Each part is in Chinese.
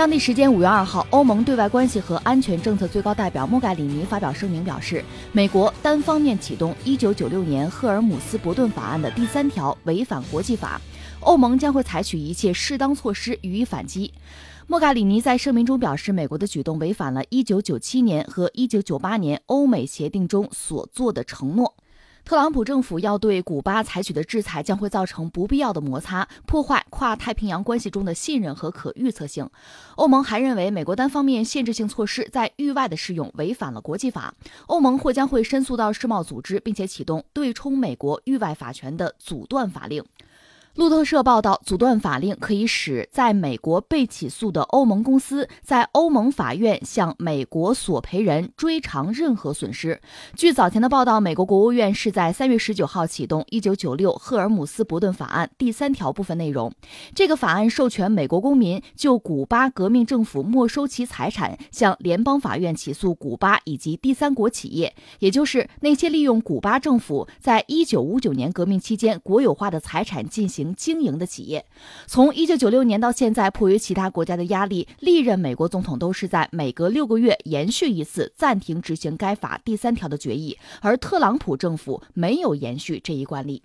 当地时间五月二号，欧盟对外关系和安全政策最高代表莫盖里尼发表声明表示，美国单方面启动一九九六年赫尔姆斯伯顿法案的第三条违反国际法，欧盟将会采取一切适当措施予以反击。莫盖里尼在声明中表示，美国的举动违反了一九九七年和一九九八年欧美协定中所做的承诺。特朗普政府要对古巴采取的制裁将会造成不必要的摩擦，破坏跨太平洋关系中的信任和可预测性。欧盟还认为，美国单方面限制性措施在域外的适用违反了国际法。欧盟或将会申诉到世贸组织，并且启动对冲美国域外法权的阻断法令。路透社报道，阻断法令可以使在美国被起诉的欧盟公司在欧盟法院向美国索赔人追偿任何损失。据早前的报道，美国国务院是在三月十九号启动一九九六赫尔姆斯伯顿法案第三条部分内容。这个法案授权美国公民就古巴革命政府没收其财产，向联邦法院起诉古巴以及第三国企业，也就是那些利用古巴政府在一九五九年革命期间国有化的财产进行。经营的企业，从一九九六年到现在，迫于其他国家的压力，历任美国总统都是在每隔六个月延续一次暂停执行该法第三条的决议，而特朗普政府没有延续这一惯例。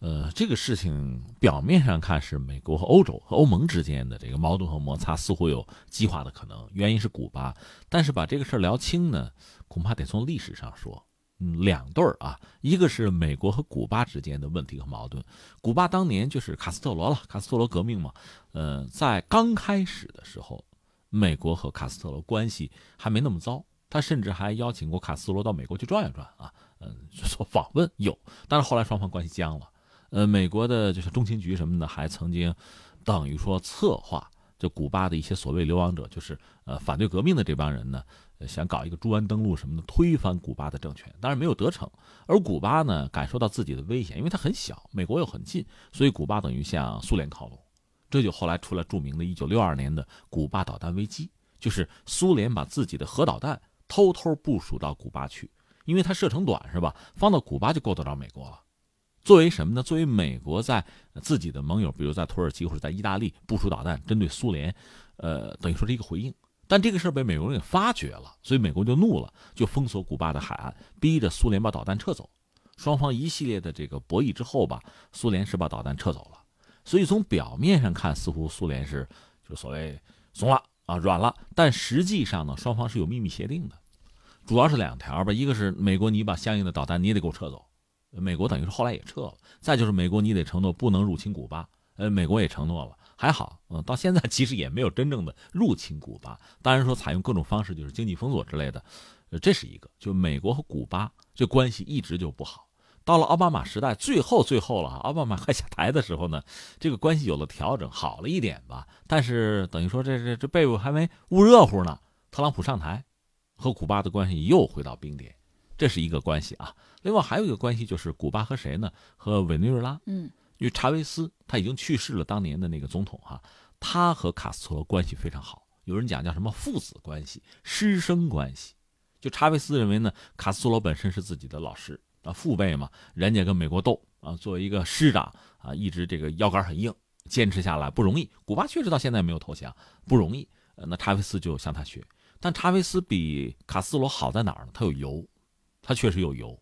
呃，这个事情表面上看是美国和欧洲和欧盟之间的这个矛盾和摩擦似乎有激化的可能，原因是古巴，但是把这个事儿聊清呢，恐怕得从历史上说。嗯，两对儿啊，一个是美国和古巴之间的问题和矛盾。古巴当年就是卡斯特罗了，卡斯特罗革命嘛。呃，在刚开始的时候，美国和卡斯特罗关系还没那么糟，他甚至还邀请过卡斯特罗到美国去转一转啊，嗯，做访问有。但是后来双方关系僵了。呃，美国的就是中情局什么的，还曾经等于说策划，就古巴的一些所谓流亡者，就是呃反对革命的这帮人呢。想搞一个猪湾登陆什么的，推翻古巴的政权，当然没有得逞。而古巴呢，感受到自己的危险，因为它很小，美国又很近，所以古巴等于向苏联靠拢。这就后来出了著名的1962年的古巴导弹危机，就是苏联把自己的核导弹偷偷部署到古巴去，因为它射程短，是吧？放到古巴就够得着美国了。作为什么呢？作为美国在自己的盟友，比如在土耳其或者在意大利部署导弹针对苏联，呃，等于说是一个回应。但这个事儿被美国人给发觉了，所以美国就怒了，就封锁古巴的海岸，逼着苏联把导弹撤走。双方一系列的这个博弈之后吧，苏联是把导弹撤走了。所以从表面上看，似乎苏联是就所谓怂了啊，软了。但实际上呢，双方是有秘密协定的，主要是两条吧，一个是美国你把相应的导弹你也得给我撤走，美国等于是后来也撤了。再就是美国你得承诺不能入侵古巴，呃，美国也承诺了。还好，嗯，到现在其实也没有真正的入侵古巴。当然说采用各种方式，就是经济封锁之类的，呃，这是一个。就美国和古巴这关系一直就不好。到了奥巴马时代，最后最后了，奥巴马快下台的时候呢，这个关系有了调整，好了一点吧。但是等于说这这这被窝还没捂热乎呢，特朗普上台，和古巴的关系又回到冰点，这是一个关系啊。另外还有一个关系就是古巴和谁呢？和委内瑞拉，嗯。因为查韦斯他已经去世了，当年的那个总统哈，他和卡斯特罗关系非常好，有人讲叫什么父子关系、师生关系。就查韦斯认为呢，卡斯特罗本身是自己的老师啊，父辈嘛，人家跟美国斗啊，作为一个师长啊，一直这个腰杆很硬，坚持下来不容易。古巴确实到现在没有投降，不容易。那查韦斯就向他学，但查韦斯比卡斯特罗好在哪儿呢？他有油，它确实有油。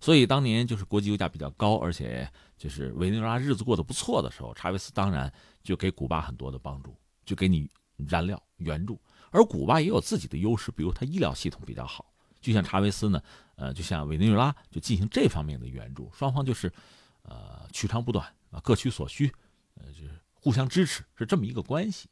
所以当年就是国际油价比较高，而且就是委内瑞拉日子过得不错的时候，查韦斯当然就给古巴很多的帮助，就给你燃料援助。而古巴也有自己的优势，比如它医疗系统比较好，就像查韦斯呢，呃，就像委内瑞拉就进行这方面的援助，双方就是，呃，取长补短啊，各取所需，呃，就是互相支持，是这么一个关系。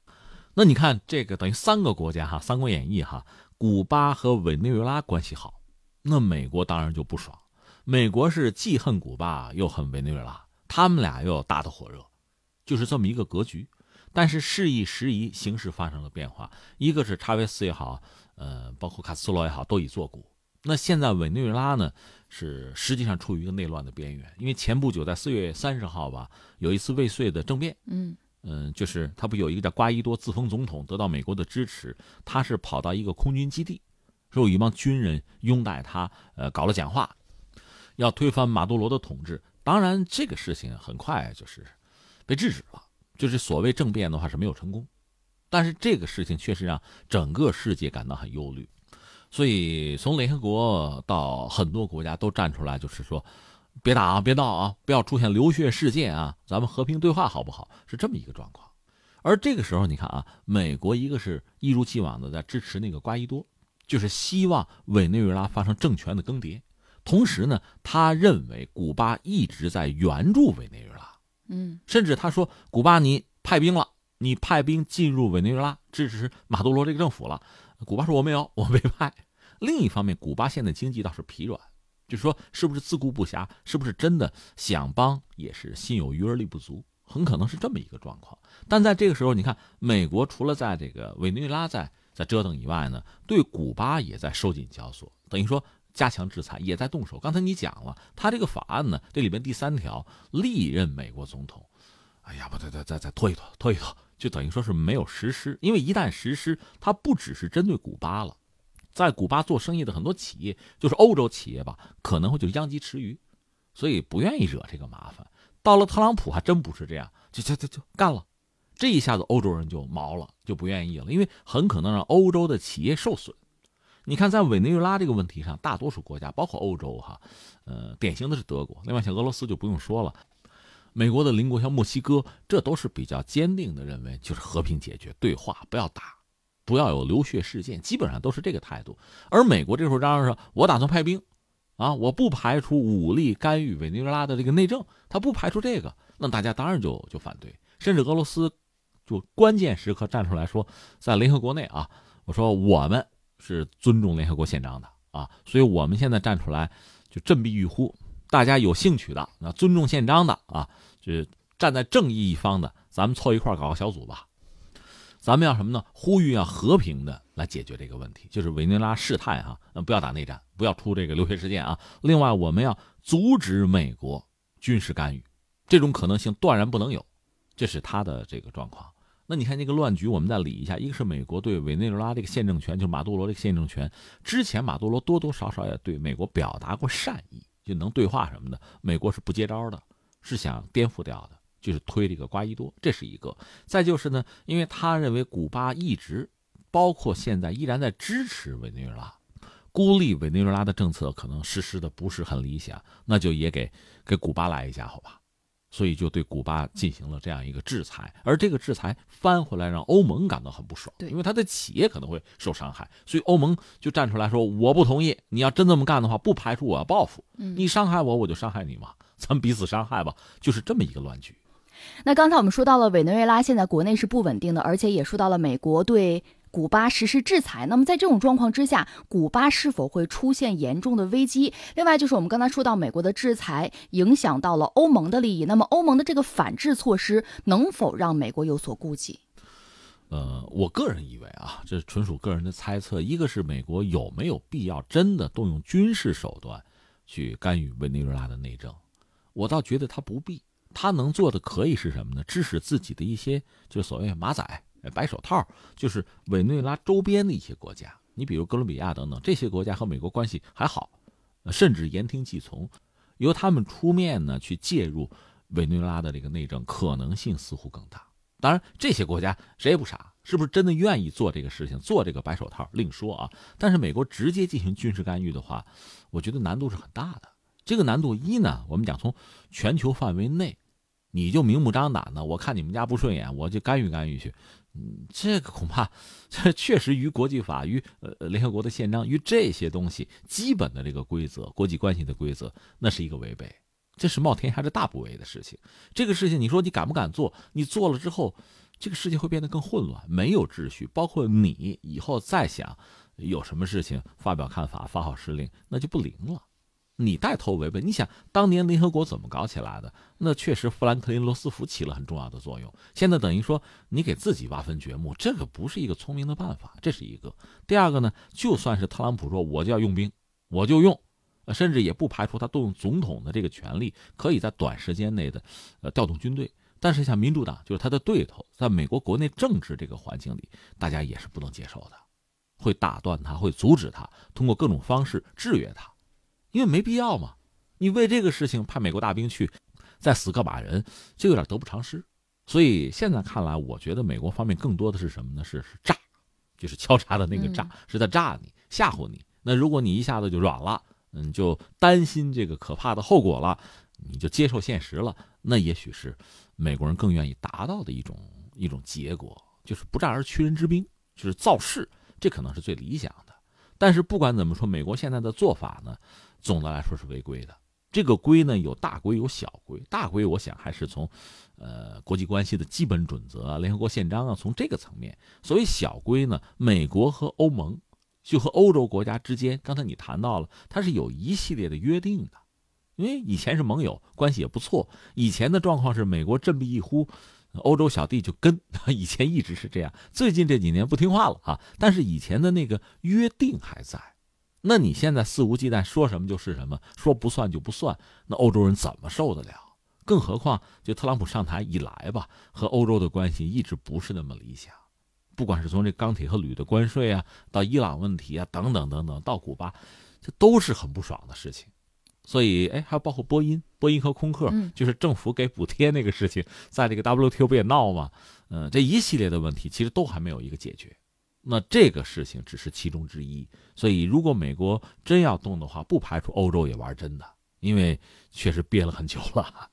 那你看这个等于三个国家哈，《三国演义》哈，古巴和委内瑞拉关系好，那美国当然就不爽。美国是既恨古巴又恨委内瑞拉，他们俩又打得火热，就是这么一个格局。但是事已时移，形势发生了变化。一个是查韦斯也好，呃，包括卡斯特罗也好，都已作古。那现在委内瑞拉呢，是实际上处于一个内乱的边缘。因为前不久在四月三十号吧，有一次未遂的政变。嗯嗯，就是他不有一个叫瓜伊多自封总统，得到美国的支持，他是跑到一个空军基地，说有一帮军人拥戴他，呃，搞了讲话。要推翻马杜罗的统治，当然这个事情很快就是被制止了。就是所谓政变的话是没有成功，但是这个事情确实让整个世界感到很忧虑，所以从联合国到很多国家都站出来，就是说，别打啊，别闹啊，不要出现流血事件啊，咱们和平对话好不好？是这么一个状况。而这个时候，你看啊，美国一个是一如既往的在支持那个瓜伊多，就是希望委内瑞拉发生政权的更迭，同时呢，他认为古巴一直在援助委内瑞拉，嗯，甚至他说，古巴你派兵了。你派兵进入委内瑞拉支持马杜罗这个政府了，古巴说我没有，我没派。另一方面，古巴现在经济倒是疲软，就是说是不是自顾不暇，是不是真的想帮也是心有余而力不足，很可能是这么一个状况。但在这个时候，你看美国除了在这个委内瑞拉在在折腾以外呢，对古巴也在收紧交锁，等于说加强制裁，也在动手。刚才你讲了，他这个法案呢，这里边第三条，历任美国总统，哎呀，不对，再再再拖一拖，拖一拖。就等于说是没有实施，因为一旦实施，它不只是针对古巴了，在古巴做生意的很多企业，就是欧洲企业吧，可能会就殃及池鱼，所以不愿意惹这个麻烦。到了特朗普还真不是这样，就就就就干了，这一下子欧洲人就毛了，就不愿意了，因为很可能让欧洲的企业受损。你看，在委内瑞拉这个问题上，大多数国家，包括欧洲哈，呃，典型的是德国，另外像俄罗斯就不用说了。美国的邻国像墨西哥，这都是比较坚定的认为，就是和平解决、对话，不要打，不要有流血事件，基本上都是这个态度。而美国这时候嚷嚷说：“我打算派兵，啊，我不排除武力干预委内瑞拉的这个内政，他不排除这个。”那大家当然就就反对，甚至俄罗斯就关键时刻站出来说，在联合国内啊，我说我们是尊重联合国宪章的啊，所以我们现在站出来就振臂欲呼。大家有兴趣的，那尊重宪章的啊，就是站在正义一方的，咱们凑一块搞个小组吧。咱们要什么呢？呼吁要和平的来解决这个问题，就是委内拉事态哈，不要打内战，不要出这个流血事件啊。另外，我们要阻止美国军事干预，这种可能性断然不能有，这是他的这个状况。那你看这个乱局，我们再理一下，一个是美国对委内瑞拉这个宪政权，就是马杜罗这个宪政权，之前马杜罗多多少少也对美国表达过善意。就能对话什么的，美国是不接招的，是想颠覆掉的，就是推这个瓜伊多，这是一个。再就是呢，因为他认为古巴一直，包括现在依然在支持委内瑞拉，孤立委内瑞拉的政策可能实施的不是很理想，那就也给给古巴来一下，好吧？所以就对古巴进行了这样一个制裁，而这个制裁翻回来让欧盟感到很不爽，因为他的企业可能会受伤害，所以欧盟就站出来说：“我不同意，你要真这么干的话，不排除我要报复。你伤害我，我就伤害你嘛，咱们彼此伤害吧。”就是这么一个乱局。那刚才我们说到了委内瑞拉现在国内是不稳定的，而且也说到了美国对。古巴实施制裁，那么在这种状况之下，古巴是否会出现严重的危机？另外，就是我们刚才说到美国的制裁影响到了欧盟的利益，那么欧盟的这个反制措施能否让美国有所顾忌？呃，我个人以为啊，这纯属个人的猜测。一个是美国有没有必要真的动用军事手段去干预委内瑞拉的内政？我倒觉得他不必，他能做的可以是什么呢？支持自己的一些，就所谓马仔。白手套就是委内瑞拉周边的一些国家，你比如哥伦比亚等等，这些国家和美国关系还好，甚至言听计从，由他们出面呢去介入委内瑞拉的这个内政可能性似乎更大。当然，这些国家谁也不傻，是不是真的愿意做这个事情，做这个白手套另说啊。但是美国直接进行军事干预的话，我觉得难度是很大的。这个难度一呢，我们讲从全球范围内，你就明目张胆的，我看你们家不顺眼，我就干预干预去。嗯，这个恐怕，这确实与国际法、与呃联合国的宪章、与这些东西基本的这个规则、国际关系的规则，那是一个违背，这是冒天下之大不韪的事情。这个事情，你说你敢不敢做？你做了之后，这个世界会变得更混乱，没有秩序。包括你以后再想有什么事情发表看法、发号施令，那就不灵了。你带头违背，你想当年联合国怎么搞起来的？那确实富兰克林·罗斯福起了很重要的作用。现在等于说你给自己挖坟掘墓，这个不是一个聪明的办法。这是一个。第二个呢，就算是特朗普说我就要用兵，我就用，甚至也不排除他动用总统的这个权利，可以在短时间内的，呃，调动军队。但是像民主党，就是他的对头，在美国国内政治这个环境里，大家也是不能接受的，会打断他，会阻止他，通过各种方式制约他。因为没必要嘛，你为这个事情派美国大兵去，再死个把人，这有点得不偿失。所以现在看来，我觉得美国方面更多的是什么呢？是是炸，就是敲诈的那个诈，是在炸你、吓唬你。那如果你一下子就软了，嗯，就担心这个可怕的后果了，你就接受现实了，那也许是美国人更愿意达到的一种一种结果，就是不战而屈人之兵，就是造势，这可能是最理想的。但是不管怎么说，美国现在的做法呢，总的来说是违规的。这个规呢有大规有小规，大规我想还是从，呃国际关系的基本准则、联合国宪章啊，从这个层面。所谓小规呢，美国和欧盟就和欧洲国家之间，刚才你谈到了，它是有一系列的约定的，因为以前是盟友，关系也不错。以前的状况是美国振臂一呼，欧洲小弟就跟，以前一直是这样。最近这几年不听话了啊，但是以前的那个约定还在。那你现在肆无忌惮，说什么就是什么，说不算就不算，那欧洲人怎么受得了？更何况，就特朗普上台以来吧，和欧洲的关系一直不是那么理想，不管是从这钢铁和铝的关税啊，到伊朗问题啊，等等等等，到古巴，这都是很不爽的事情。所以，哎，还有包括波音、波音和空客，就是政府给补贴那个事情，在这个 WTO 不也闹吗？嗯，这一系列的问题其实都还没有一个解决。那这个事情只是其中之一，所以如果美国真要动的话，不排除欧洲也玩真的，因为确实憋了很久了。